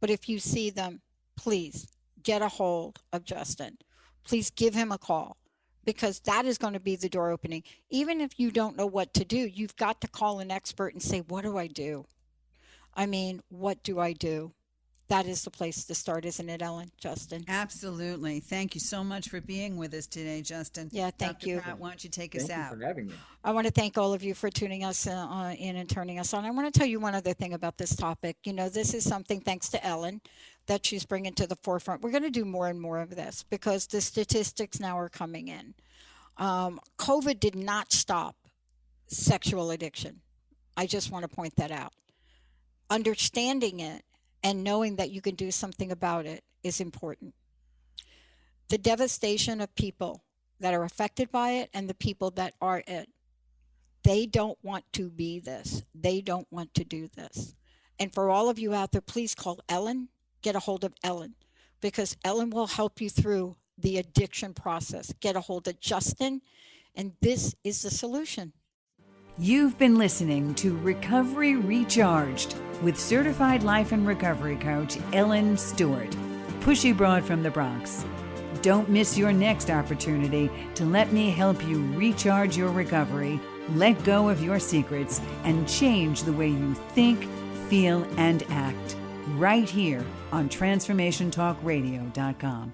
but if you see them please get a hold of justin. Please give him a call because that is going to be the door opening. Even if you don't know what to do you've got to call an expert and say what do i do? I mean what do i do that is the place to start, isn't it, Ellen? Justin? Absolutely. Thank you so much for being with us today, Justin. Yeah, thank Dr. you. Pat, why don't you take Thank us you out? for having me. I want to thank all of you for tuning us uh, uh, in and turning us on. I want to tell you one other thing about this topic. You know, this is something, thanks to Ellen, that she's bringing to the forefront. We're going to do more and more of this because the statistics now are coming in. Um, COVID did not stop sexual addiction. I just want to point that out. Understanding it and knowing that you can do something about it is important. The devastation of people that are affected by it and the people that are it. They don't want to be this. They don't want to do this. And for all of you out there, please call Ellen, get a hold of Ellen, because Ellen will help you through the addiction process. Get a hold of Justin, and this is the solution. You've been listening to Recovery Recharged with certified life and recovery coach Ellen Stewart, pushy broad from the Bronx. Don't miss your next opportunity to let me help you recharge your recovery, let go of your secrets, and change the way you think, feel, and act right here on TransformationTalkRadio.com.